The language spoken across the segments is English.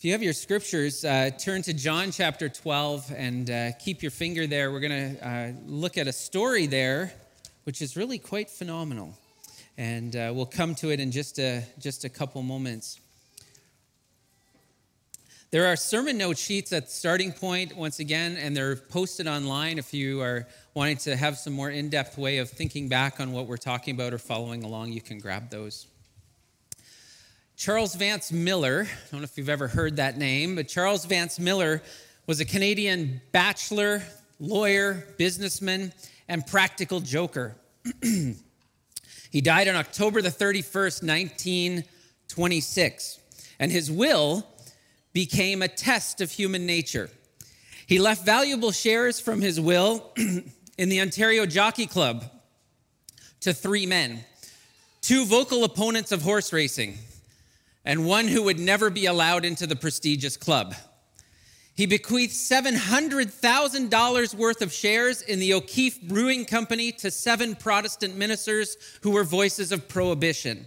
If you have your scriptures, uh, turn to John chapter 12 and uh, keep your finger there. We're going to uh, look at a story there, which is really quite phenomenal. And uh, we'll come to it in just a, just a couple moments. There are sermon note sheets at the starting point once again, and they're posted online if you are wanting to have some more in depth way of thinking back on what we're talking about or following along. You can grab those. Charles Vance Millar, I don't know if you've ever heard that name, but Charles Vance Millar was a Canadian bachelor, lawyer, businessman, and practical joker. he died on October the 31st, 1926, and his will became a test of human nature. He left valuable shares from his will in the Ontario Jockey Club to three men two vocal opponents of horse racing and one who would never be allowed into the prestigious club. He bequeathed $700,000 worth of shares in the O'Keefe Brewing Company to seven Protestant ministers who were voices of prohibition.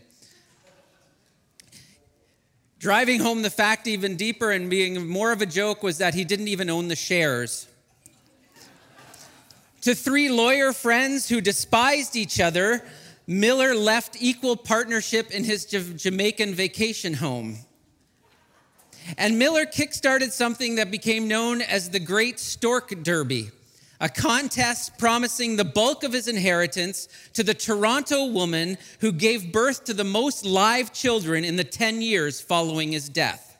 Driving home the fact even deeper and being more of a joke was that he didn't even own the shares. to three lawyer friends who despised each other, Millar left equal partnership in his Jamaican vacation home. And Millar kickstarted something that became known as the Great Stork Derby, a contest promising the bulk of his inheritance to the Toronto woman who gave birth to the most live children in the 10 years following his death.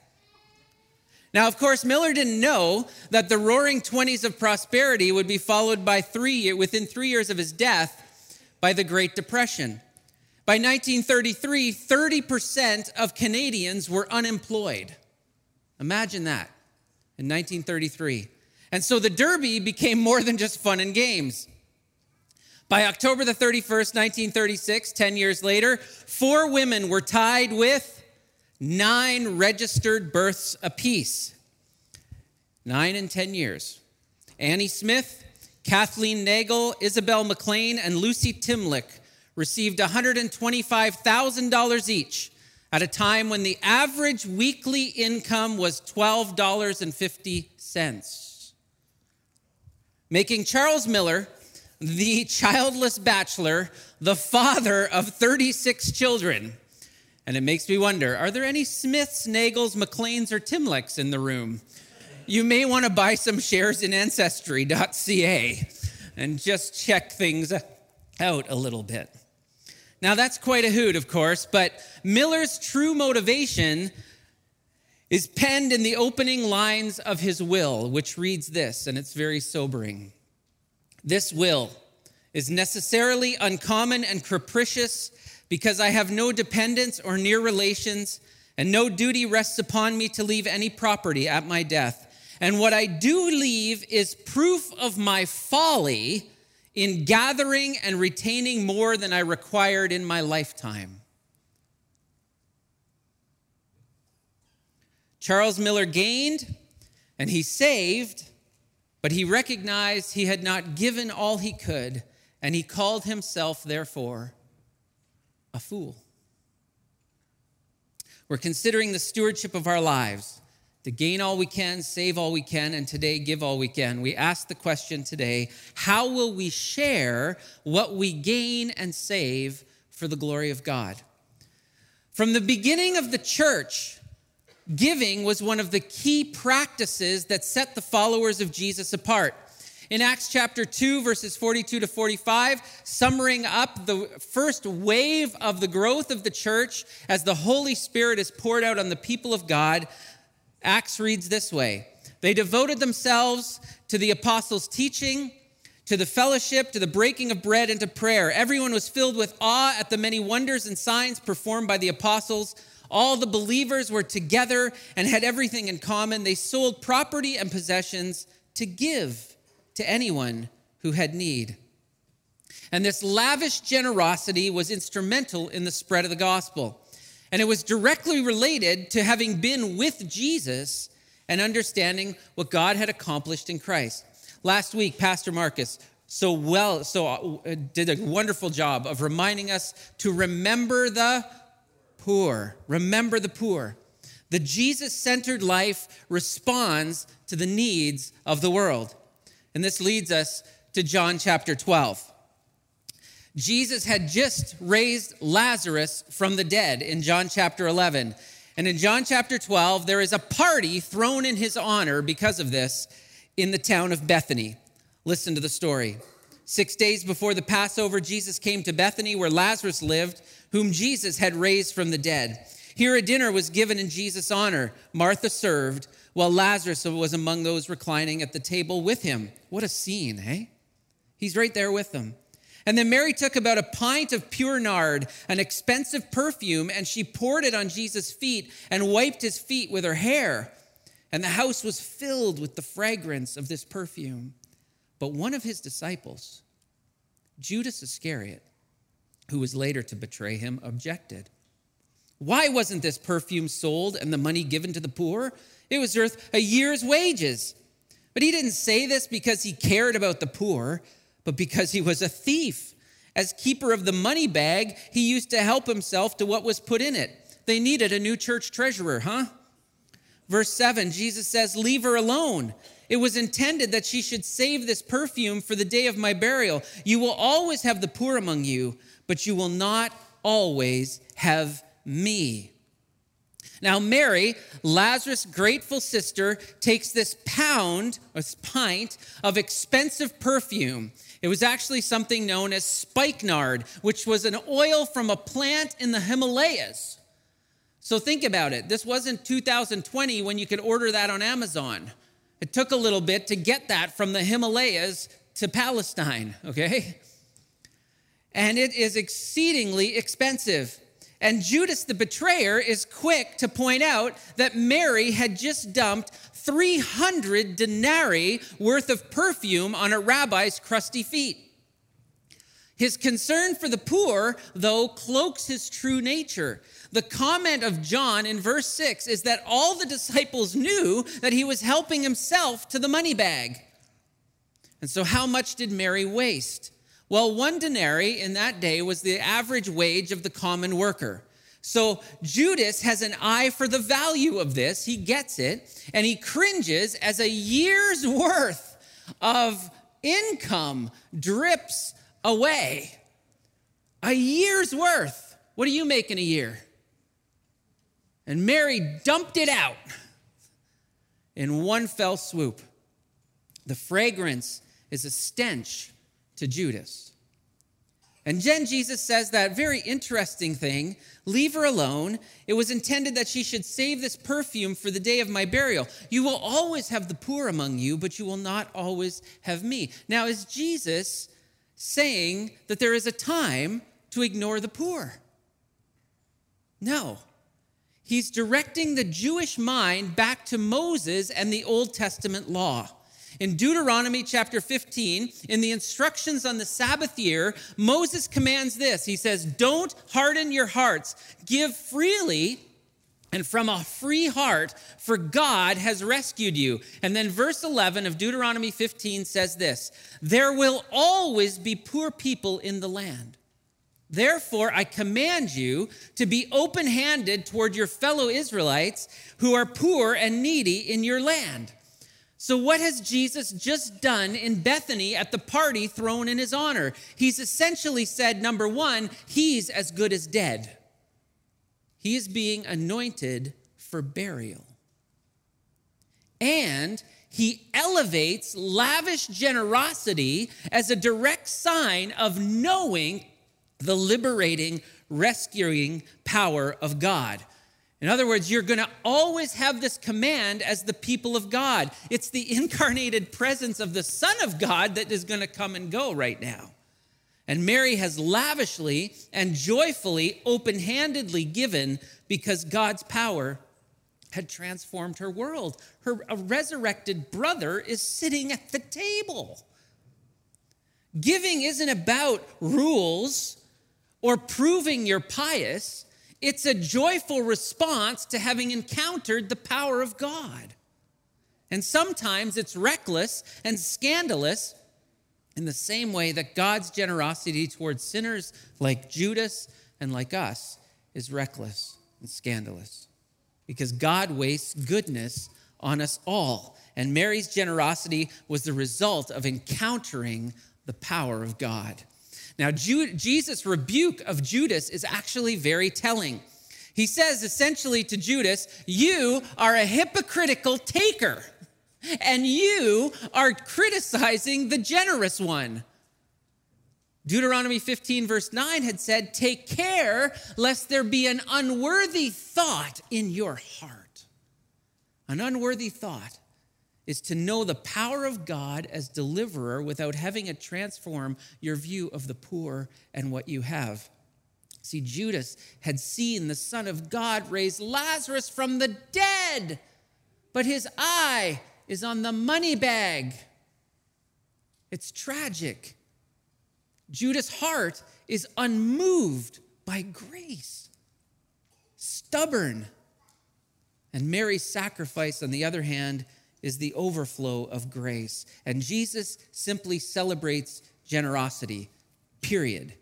Now, of course, Millar didn't know that the roaring 20s of prosperity would be followed by three, within three years of his death, by the Great Depression. By 1933, 30% of Canadians were unemployed. Imagine that in 1933. And so the Derby became more than just fun and games. By October the 31st, 1936, 10 years later, four women were tied with nine registered births apiece. Nine in 10 years. Annie Smith, Kathleen Nagle, Isabel Maclean, and Lucy Timleck received $125,000 each at a time when the average weekly income was $12.50, making Charles Millar, the childless bachelor, the father of 36 children. And it makes me wonder are there any Smiths, Nagles, McLeans, or Timlecks in the room? You may want to buy some shares in ancestry.ca and just check things out a little bit. Now, that's quite a hoot, of course, but Millar's true motivation is penned in the opening lines of his will, which reads this, and it's very sobering. This will is necessarily uncommon and capricious because I have no dependents or near relations, and no duty rests upon me to leave any property at my death. And what I do leave is proof of my folly in gathering and retaining more than I required in my lifetime. Charles Millar gained and he saved, but he recognized he had not given all he could, and he called himself, therefore, a fool. We're considering the stewardship of our lives to gain all we can, save all we can, and today give all we can. We ask the question today how will we share what we gain and save for the glory of God? From the beginning of the church, giving was one of the key practices that set the followers of Jesus apart. In Acts chapter 2, verses 42 to 45, summing up the first wave of the growth of the church as the Holy Spirit is poured out on the people of God, Acts reads this way They devoted themselves to the apostles' teaching, to the fellowship, to the breaking of bread, and to prayer. Everyone was filled with awe at the many wonders and signs performed by the apostles. All the believers were together and had everything in common. They sold property and possessions to give to anyone who had need. And this lavish generosity was instrumental in the spread of the gospel. And it was directly related to having been with Jesus and understanding what God had accomplished in Christ. Last week, Pastor Marcus so well, so uh, did a wonderful job of reminding us to remember the poor. Remember the poor. The Jesus centered life responds to the needs of the world. And this leads us to John chapter 12. Jesus had just raised Lazarus from the dead in John chapter 11. And in John chapter 12, there is a party thrown in his honor because of this in the town of Bethany. Listen to the story. Six days before the Passover, Jesus came to Bethany where Lazarus lived, whom Jesus had raised from the dead. Here a dinner was given in Jesus' honor. Martha served, while Lazarus was among those reclining at the table with him. What a scene, eh? He's right there with them. And then Mary took about a pint of pure nard, an expensive perfume, and she poured it on Jesus' feet and wiped his feet with her hair. And the house was filled with the fragrance of this perfume. But one of his disciples, Judas Iscariot, who was later to betray him, objected. Why wasn't this perfume sold and the money given to the poor? It was worth a year's wages. But he didn't say this because he cared about the poor but because he was a thief. As keeper of the money bag, he used to help himself to what was put in it. They needed a new church treasurer, huh? Verse 7, Jesus says, Leave her alone. It was intended that she should save this perfume for the day of my burial. You will always have the poor among you, but you will not always have me. Now, Mary, Lazarus' grateful sister, takes this pound, or pint, of expensive perfume it was actually something known as spikenard, which was an oil from a plant in the Himalayas. So think about it. This wasn't 2020 when you could order that on Amazon. It took a little bit to get that from the Himalayas to Palestine, okay? And it is exceedingly expensive. And Judas the betrayer is quick to point out that Mary had just dumped 300 denarii worth of perfume on a rabbi's crusty feet. His concern for the poor, though, cloaks his true nature. The comment of John in verse 6 is that all the disciples knew that he was helping himself to the money bag. And so, how much did Mary waste? Well, one denarii in that day was the average wage of the common worker. So Judas has an eye for the value of this. He gets it, and he cringes as a year's worth of income drips away. A year's worth. What do you make in a year? And Mary dumped it out in one fell swoop. The fragrance is a stench to Judas. And then Jesus says that very interesting thing leave her alone. It was intended that she should save this perfume for the day of my burial. You will always have the poor among you, but you will not always have me. Now, is Jesus saying that there is a time to ignore the poor? No. He's directing the Jewish mind back to Moses and the Old Testament law. In Deuteronomy chapter 15, in the instructions on the Sabbath year, Moses commands this. He says, Don't harden your hearts, give freely and from a free heart, for God has rescued you. And then verse 11 of Deuteronomy 15 says this There will always be poor people in the land. Therefore, I command you to be open handed toward your fellow Israelites who are poor and needy in your land. So, what has Jesus just done in Bethany at the party thrown in his honor? He's essentially said, number one, he's as good as dead. He is being anointed for burial. And he elevates lavish generosity as a direct sign of knowing the liberating, rescuing power of God. In other words, you're going to always have this command as the people of God. It's the incarnated presence of the Son of God that is going to come and go right now. And Mary has lavishly and joyfully, open handedly given because God's power had transformed her world. Her resurrected brother is sitting at the table. Giving isn't about rules or proving you're pious. It's a joyful response to having encountered the power of God. And sometimes it's reckless and scandalous in the same way that God's generosity towards sinners like Judas and like us is reckless and scandalous. because God wastes goodness on us all. And Mary's generosity was the result of encountering the power of God. Now, Jesus' rebuke of Judas is actually very telling. He says essentially to Judas, You are a hypocritical taker, and you are criticizing the generous one. Deuteronomy 15, verse 9 had said, Take care lest there be an unworthy thought in your heart. An unworthy thought is to know the power of God as deliverer without having it transform your view of the poor and what you have. See, Judas had seen the Son of God raise Lazarus from the dead, but his eye is on the money bag. It's tragic. Judas' heart is unmoved by grace, stubborn. And Mary's sacrifice, on the other hand, is the overflow of grace. And Jesus simply celebrates generosity, period.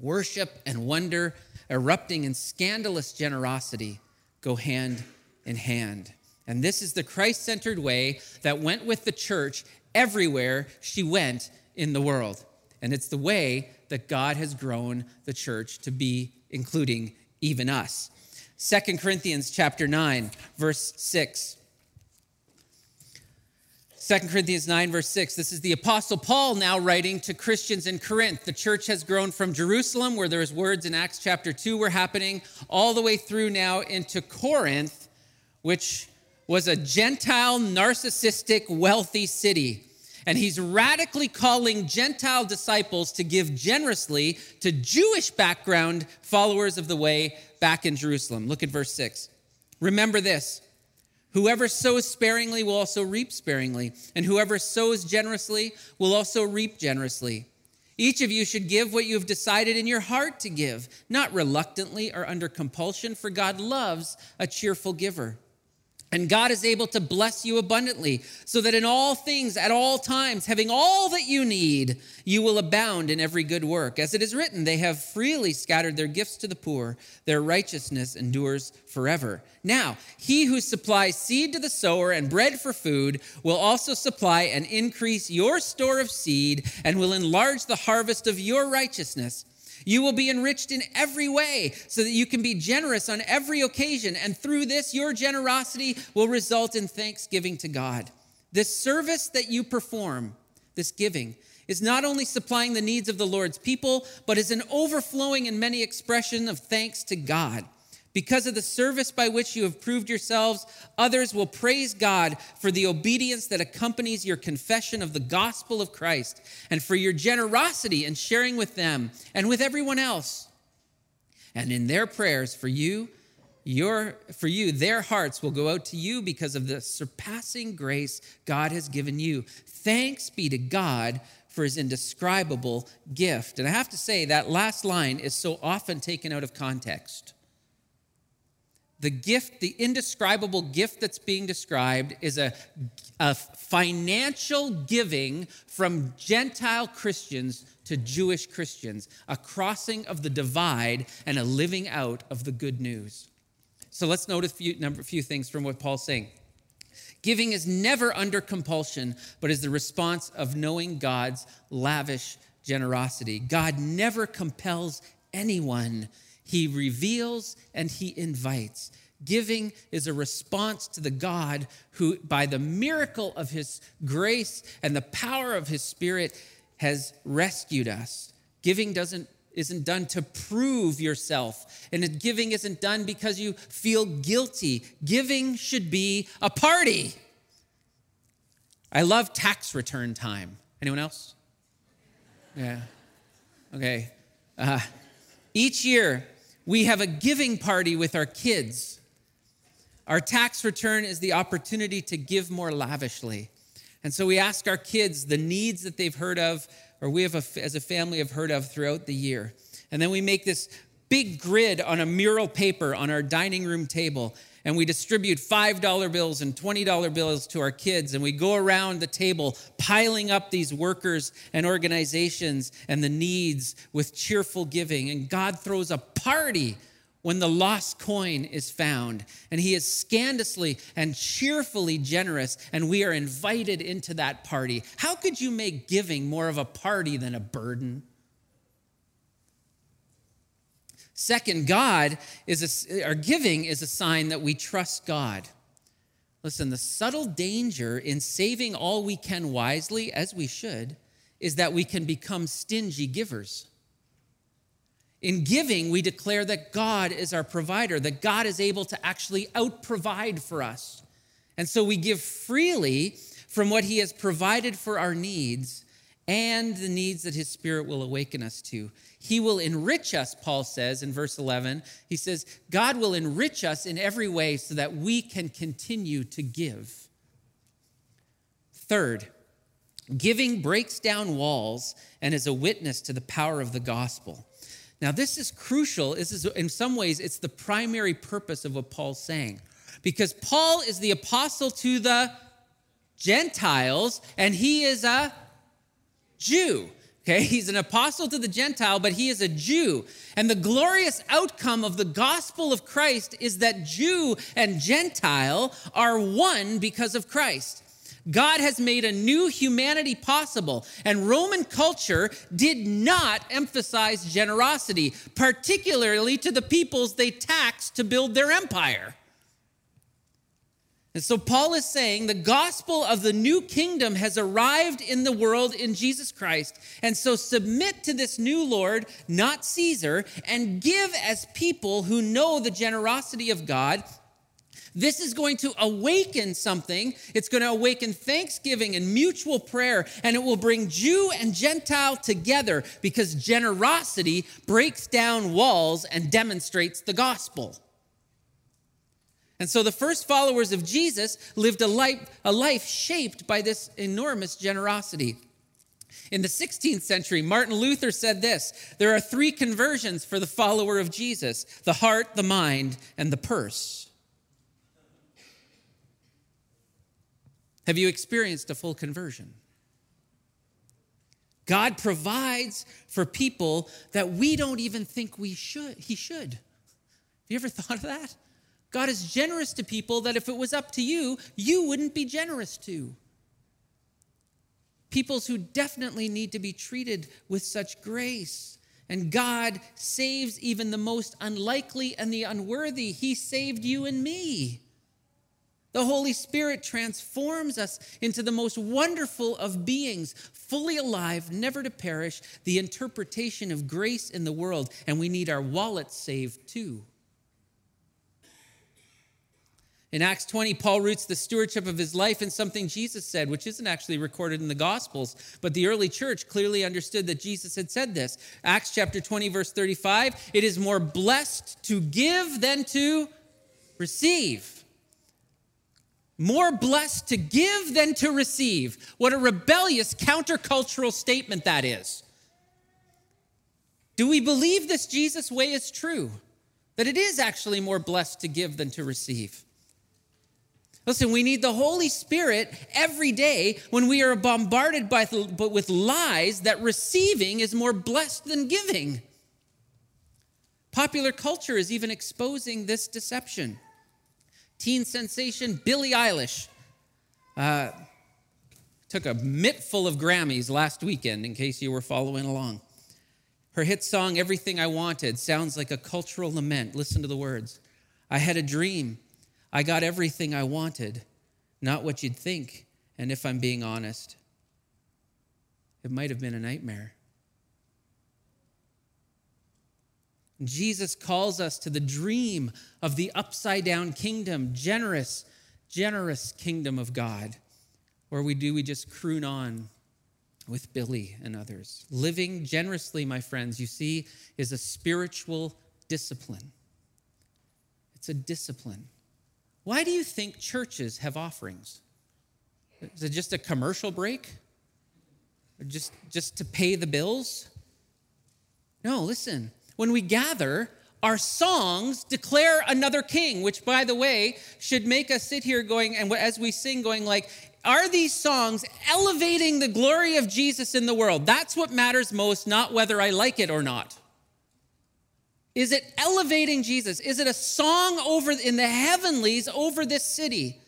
Worship and wonder, erupting in scandalous generosity, go hand in hand. And this is the Christ centered way that went with the church everywhere she went in the world. And it's the way that God has grown the church to be, including even us. Second Corinthians chapter 9, verse 6. 2 Corinthians 9, verse 6. This is the Apostle Paul now writing to Christians in Corinth. The church has grown from Jerusalem, where there's words in Acts chapter 2 were happening, all the way through now into Corinth, which was a Gentile, narcissistic, wealthy city. And he's radically calling Gentile disciples to give generously to Jewish background followers of the way back in Jerusalem. Look at verse 6. Remember this Whoever sows sparingly will also reap sparingly, and whoever sows generously will also reap generously. Each of you should give what you have decided in your heart to give, not reluctantly or under compulsion, for God loves a cheerful giver. And God is able to bless you abundantly, so that in all things, at all times, having all that you need, you will abound in every good work. As it is written, they have freely scattered their gifts to the poor, their righteousness endures forever. Now, he who supplies seed to the sower and bread for food will also supply and increase your store of seed and will enlarge the harvest of your righteousness you will be enriched in every way so that you can be generous on every occasion. And through this, your generosity will result in thanksgiving to God. This service that you perform, this giving, is not only supplying the needs of the Lord's people, but is an overflowing and many expression of thanks to God. Because of the service by which you have proved yourselves, others will praise God for the obedience that accompanies your confession of the gospel of Christ and for your generosity in sharing with them and with everyone else. And in their prayers for you, your, for you, their hearts will go out to you because of the surpassing grace God has given you. Thanks be to God for his indescribable gift. And I have to say, that last line is so often taken out of context. The gift, the indescribable gift that's being described, is a, a financial giving from Gentile Christians to Jewish Christians, a crossing of the divide and a living out of the good news. So let's note a few, number, a few things from what Paul's saying. Giving is never under compulsion, but is the response of knowing God's lavish generosity. God never compels anyone he reveals and he invites. Giving is a response to the God who, by the miracle of his grace and the power of his spirit, has rescued us. Giving doesn't isn't done to prove yourself. And giving isn't done because you feel guilty. Giving should be a party. I love tax return time. Anyone else? Yeah. Okay. Uh, each year, we have a giving party with our kids. Our tax return is the opportunity to give more lavishly. And so we ask our kids the needs that they've heard of, or we have a, as a family have heard of throughout the year. And then we make this big grid on a mural paper on our dining room table and we distribute $5 bills and $20 bills to our kids, and we go around the table piling up these workers and organizations and the needs with cheerful giving. And God throws a party when the lost coin is found. And he is scandalously and cheerfully generous, and we are invited into that party. How could you make giving more of a party than a burden? Second, God is a, giving is a sign that we trust God. Listen, the subtle danger in saving all we can wisely, as we should, is that we can become stingy givers. In giving, we declare that God is our provider, that God is able to actually out provide for us. And so we give freely from what He has provided for our needs and the needs that His Spirit will awaken us to. He will enrich us, Paul says in verse 11. He says, God will enrich us in every way so that we can continue to give. Third, giving breaks down walls and is a witness to the power of the gospel. Now, this is crucial. This is, in some ways, it's the primary purpose of what Paul's saying. Because Paul is the apostle to the Gentiles, and he is a Jew. Okay, he's an apostle to the Gentile, but he is a Jew. And the glorious outcome of the gospel of Christ is that Jew and Gentile are one because of Christ. God has made a new humanity possible. And Roman culture did not emphasize generosity, particularly to the peoples they taxed to build their empire. And so Paul is saying the gospel of the new kingdom has arrived in the world in Jesus Christ. And so submit to this new Lord, not Caesar, and give as people who know the generosity of God this is going to awaken something. It's going to awaken thanksgiving and mutual prayer, and it will bring Jew and Gentile together because generosity breaks down walls and demonstrates the gospel. And so the first followers of Jesus lived a life, a life shaped by this enormous generosity. In the 16th century, Martin Luther said this there are three conversions for the follower of Jesus the heart, the mind, and the purse. Have you experienced a full conversion? God provides for people that we don't even think we should. He should. Have you ever thought of that? God is generous to people that if it was up to you, you wouldn't be generous to. Peoples who definitely need to be treated with such grace. And God saves even the most unlikely and the unworthy. He saved you and me. The Holy Spirit transforms us into the most wonderful of beings, fully alive, never to perish, the interpretation of grace in the world, and we need our wallets saved too. In Acts 20, Paul roots the stewardship of his life in something Jesus said, which isn't actually recorded in the Gospels, but the early church clearly understood that Jesus had said this. Acts chapter 20, verse 35 it is more blessed to give than to receive. More blessed to give than to receive. What a rebellious countercultural statement that is. Do we believe this Jesus way is true? That it is actually more blessed to give than to receive? Listen, we need the Holy Spirit every day when we are bombarded by, but with lies that receiving is more blessed than giving. Popular culture is even exposing this deception. Teen sensation Billie Eilish uh, took a mittful of Grammys last weekend, in case you were following along. Her hit song, Everything I Wanted, sounds like a cultural lament. Listen to the words I had a dream. I got everything I wanted, not what you'd think. And if I'm being honest, it might have been a nightmare. Jesus calls us to the dream of the upside down kingdom, generous, generous kingdom of God, where we do, we just croon on with Billie and others. Living generously, my friends, you see, is a spiritual discipline. It's a discipline. Why do you think churches have offerings? Is it just a commercial break? Or just, just to pay the bills? No, listen. When we gather, our songs declare another king, which, by the way, should make us sit here going, and as we sing, going like, are these songs elevating the glory of Jesus in the world? That's what matters most, not whether I like it or not. Is it elevating Jesus? Is it a song over in the heavenlies over this city,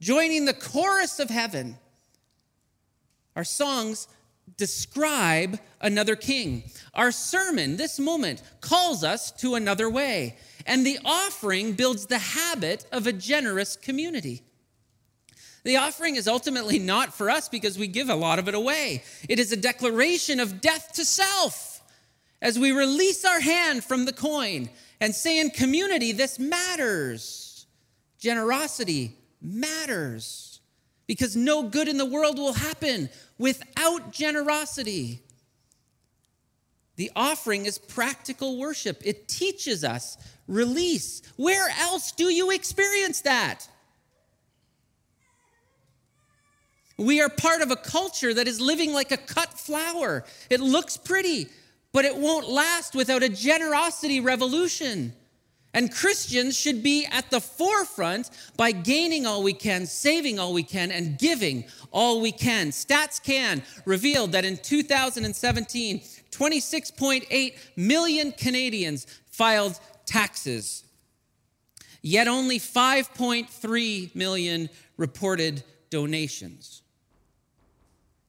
joining the chorus of heaven? Our songs describe another king. Our sermon, this moment, calls us to another way. And the offering builds the habit of a generous community. The offering is ultimately not for us because we give a lot of it away. It is a declaration of death to self as we release our hand from the coin and say in community, this matters. Generosity matters because no good in the world will happen without generosity. The offering is practical worship. It teaches us release. Where else do you experience that? We are part of a culture that is living like a cut flower. It looks pretty, but it won't last without a generosity revolution. And Christians should be at the forefront by gaining all we can, saving all we can, and giving all we can. Stats Can revealed that in 2017, 26.8 million Canadians filed taxes, yet only 5.3 million reported donations.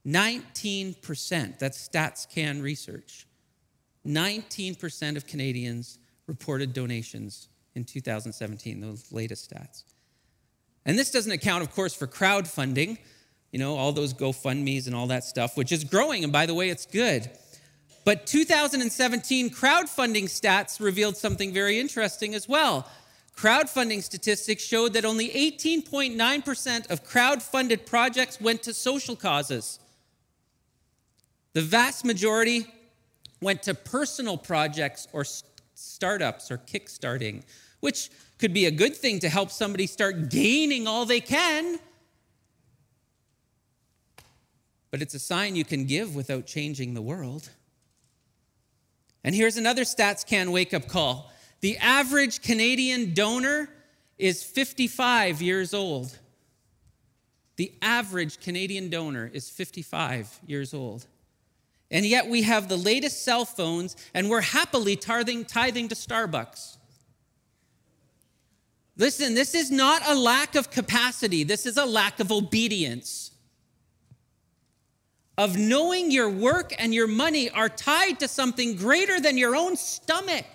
19%, that's Stats Can research, 19% of Canadians reported donations in 2017, those latest stats. And this doesn't account, of course, for crowdfunding, you know, all those GoFundMe's and all that stuff, which is growing. And by the way, it's good. But 2017 crowdfunding stats revealed something very interesting as well. Crowdfunding statistics showed that only 18.9% of crowd-funded projects went to social causes. The vast majority went to personal projects or startups or kickstarting, which could be a good thing to help somebody start gaining all they can. But it's a sign you can give without changing the world. And here's another Stats Can wake up call the average Canadian donor is 55 years old. The average Canadian donor is 55 years old. And yet we have the latest cell phones and we're happily tithing, tithing to Starbucks. Listen, this is not a lack of capacity, this is a lack of obedience. Of knowing your work and your money are tied to something greater than your own stomach.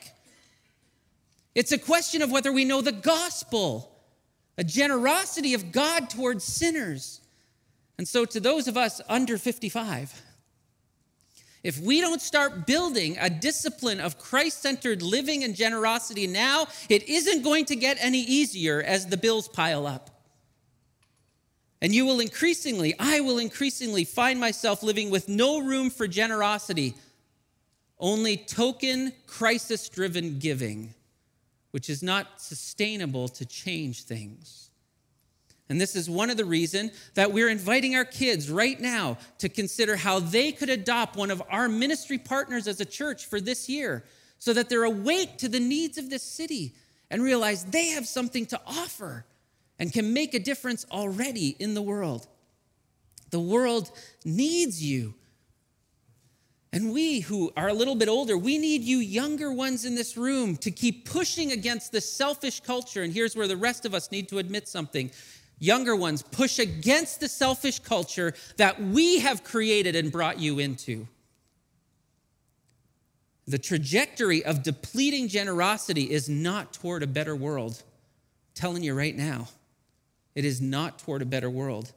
It's a question of whether we know the gospel, a generosity of God towards sinners. And so, to those of us under 55, if we don't start building a discipline of Christ centered living and generosity now, it isn't going to get any easier as the bills pile up. And you will increasingly, I will increasingly find myself living with no room for generosity, only token, crisis driven giving, which is not sustainable to change things. And this is one of the reasons that we're inviting our kids right now to consider how they could adopt one of our ministry partners as a church for this year so that they're awake to the needs of this city and realize they have something to offer and can make a difference already in the world. The world needs you. And we who are a little bit older, we need you younger ones in this room to keep pushing against the selfish culture. And here's where the rest of us need to admit something younger ones, push against the selfish culture that we have created and brought you into. The trajectory of depleting generosity is not toward a better world. I'm telling you right now, it is not toward a better world.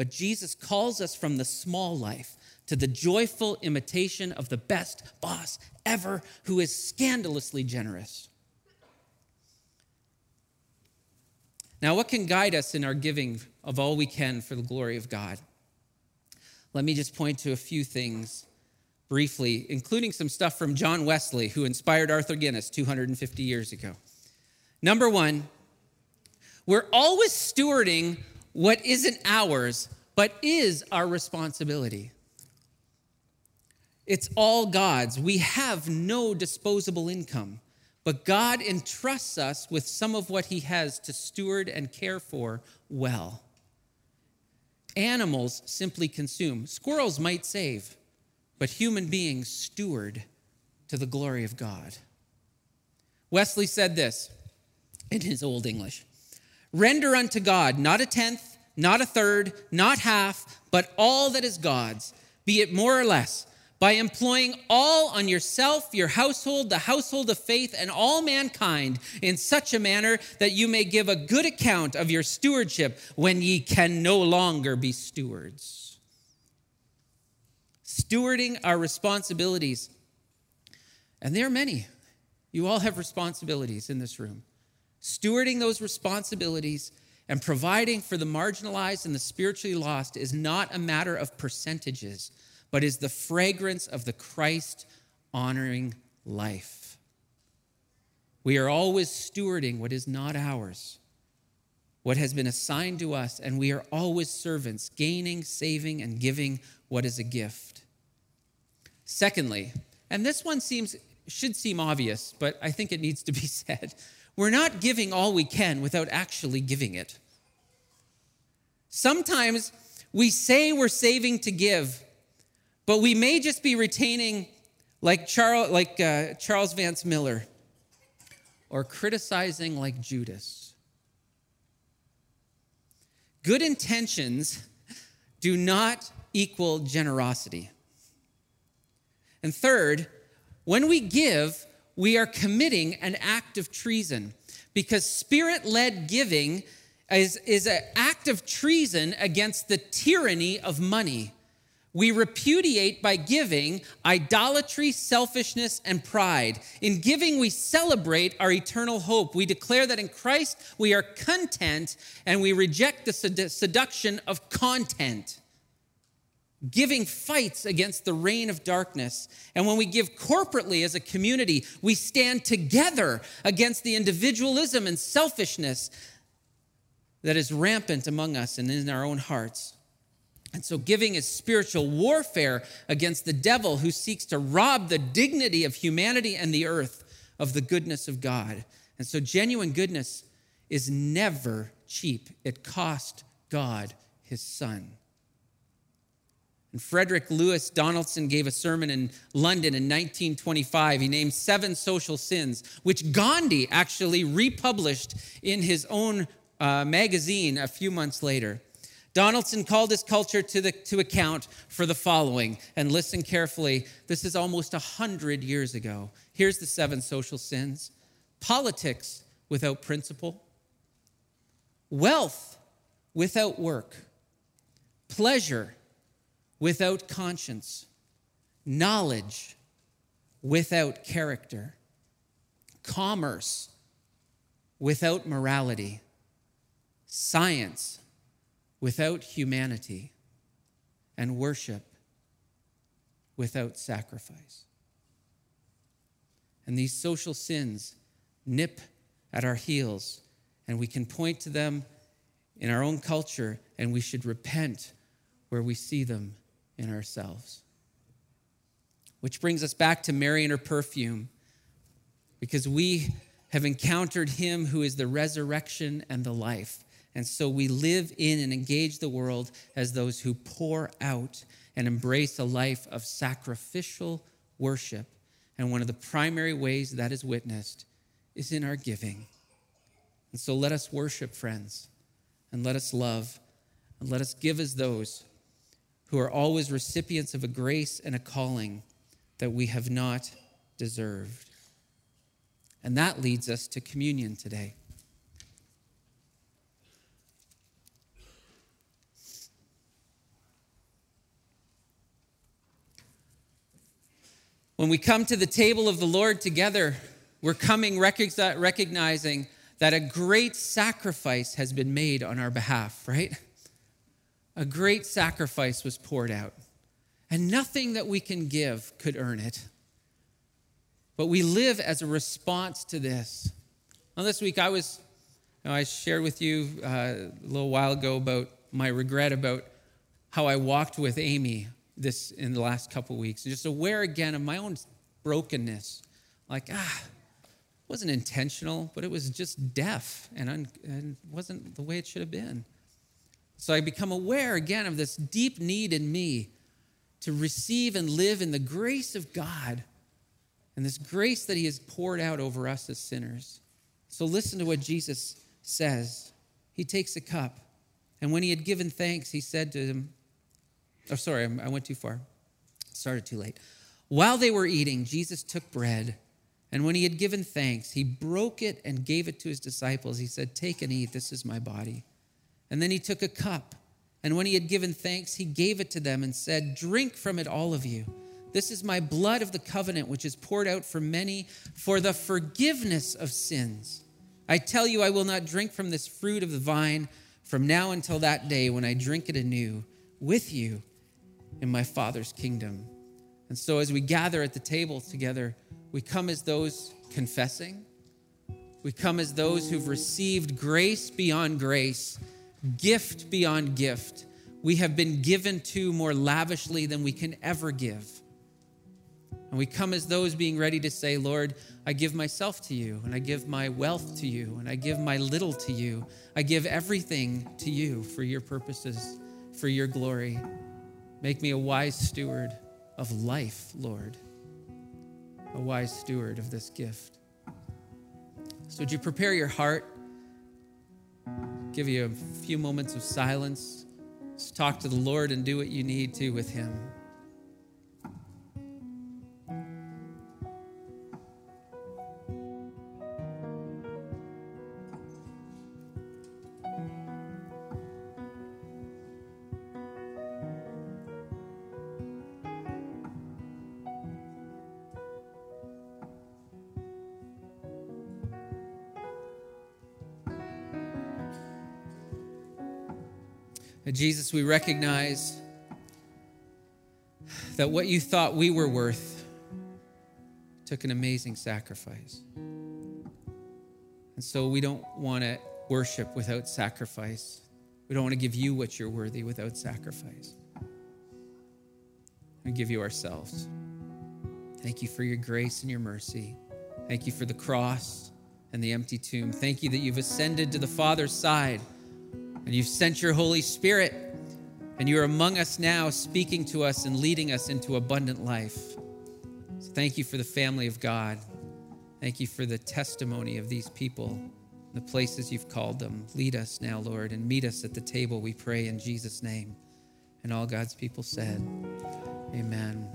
But Jesus calls us from the small life to the joyful imitation of the best boss ever who is scandalously generous. Now, what can guide us in our giving of all we can for the glory of God? Let me just point to a few things briefly, including some stuff from John Wesley, who inspired Arthur Guinness 250 years ago. Number one, we're always stewarding what isn't ours, but is our responsibility. It's all God's. We have no disposable income. But God entrusts us with some of what He has to steward and care for well. Animals simply consume, squirrels might save, but human beings steward to the glory of God. Wesley said this in his Old English Render unto God not a tenth, not a third, not half, but all that is God's, be it more or less, by employing all on yourself, your household, the household of faith, and all mankind in such a manner that you may give a good account of your stewardship when ye can no longer be stewards. Stewarding our responsibilities, and there are many. You all have responsibilities in this room stewarding those responsibilities and providing for the marginalized and the spiritually lost is not a matter of percentages, but is the fragrance of the Christ honoring life. We are always stewarding what is not ours, what has been assigned to us, and we are always servants, gaining, saving, and giving what is a gift. Secondly, and this one seems should seem obvious, but I think it needs to be said. We're not giving all we can without actually giving it. Sometimes we say we're saving to give, but we may just be retaining, like Charles, like, uh, Charles Vance Millar, or criticizing like Judas. Good intentions do not equal generosity. And third, when we give, we are committing an act of treason because spirit led giving is, is an act of treason against the tyranny of money. We repudiate by giving idolatry, selfishness, and pride. In giving, we celebrate our eternal hope. We declare that in Christ we are content and we reject the seduction of content. Giving fights against the reign of darkness. And when we give corporately as a community, we stand together against the individualism and selfishness that is rampant among us and in our own hearts. And so, giving is spiritual warfare against the devil who seeks to rob the dignity of humanity and the earth of the goodness of God. And so, genuine goodness is never cheap, it cost God his son. And Frederick Lewis Donaldson gave a sermon in London in 1925. He named seven social sins, which Gandhi actually republished in his own uh, magazine a few months later. Donaldson called his culture to, the, to account for the following, and listen carefully. This is almost 100 years ago. Here's the seven social sins. Politics without principle, wealth without work, pleasure without conscience, knowledge without character, commerce without morality, science without humanity, and worship without sacrifice. And these social sins nip at our heels, and we can point to them in our own culture, and we should repent where we see them in ourselves. Which brings us back to Mary and her perfume, because we have encountered him who is the resurrection and the life. And so we live in and engage the world as those who pour out and embrace a life of sacrificial worship. And one of the primary ways that is witnessed is in our giving. And so let us worship, friends, and let us love, and let us give as those who are always recipients of a grace and a calling that we have not deserved. And that leads us to communion today. When we come to the table of the Lord together, we're coming recognizing that a great sacrifice has been made on our behalf, right? a great sacrifice was poured out, and nothing that we can give could earn it. But we live as a response to this. Well, this week I was, you know, I shared with you uh, a little while ago about my regret about how I walked with Amy this in the last couple weeks, just aware again of my own brokenness. Like, ah, wasn't intentional, but it was just deaf and, un- and wasn't the way it should have been. So I become aware again of this deep need in me to receive and live in the grace of God. and this grace that he has poured out over us as sinners. So listen to what Jesus says. He takes a cup, and when he had given thanks, he said to him, Oh, sorry, I went too far. Started too late. While they were eating, Jesus took bread, and when he had given thanks, he broke it and gave it to his disciples. He said, Take and eat, this is my body. And then he took a cup, and when he had given thanks, he gave it to them and said, Drink from it, all of you. This is my blood of the covenant, which is poured out for many for the forgiveness of sins. I tell you, I will not drink from this fruit of the vine from now until that day when I drink it anew with you in my Father's kingdom. And so, as we gather at the table together, we come as those confessing. We come as those who've received grace beyond grace, gift beyond gift. We have been given to more lavishly than we can ever give. And we come as those being ready to say, Lord, I give myself to you, and I give my wealth to you, and I give my little to you. I give everything to you for your purposes, for your glory. Make me a wise steward of life, Lord, a wise steward of this gift. So, would you prepare your heart? Give you a few moments of silence. Just talk to the Lord and do what you need to with Him. Jesus, we recognize that what you thought we were worth took an amazing sacrifice. And so we don't want to worship without sacrifice. We don't want to give you what you're worthy without sacrifice. We give you ourselves. Thank you for your grace and your mercy. Thank you for the cross and the empty tomb. Thank you that you've ascended to the Father's side and you've sent your Holy Spirit, and you're among us now, speaking to us and leading us into abundant life. So thank you for the family of God. Thank you for the testimony of these people, the places you've called them. Lead us now, Lord, and meet us at the table, we pray in Jesus' name. And all God's people said, Amen.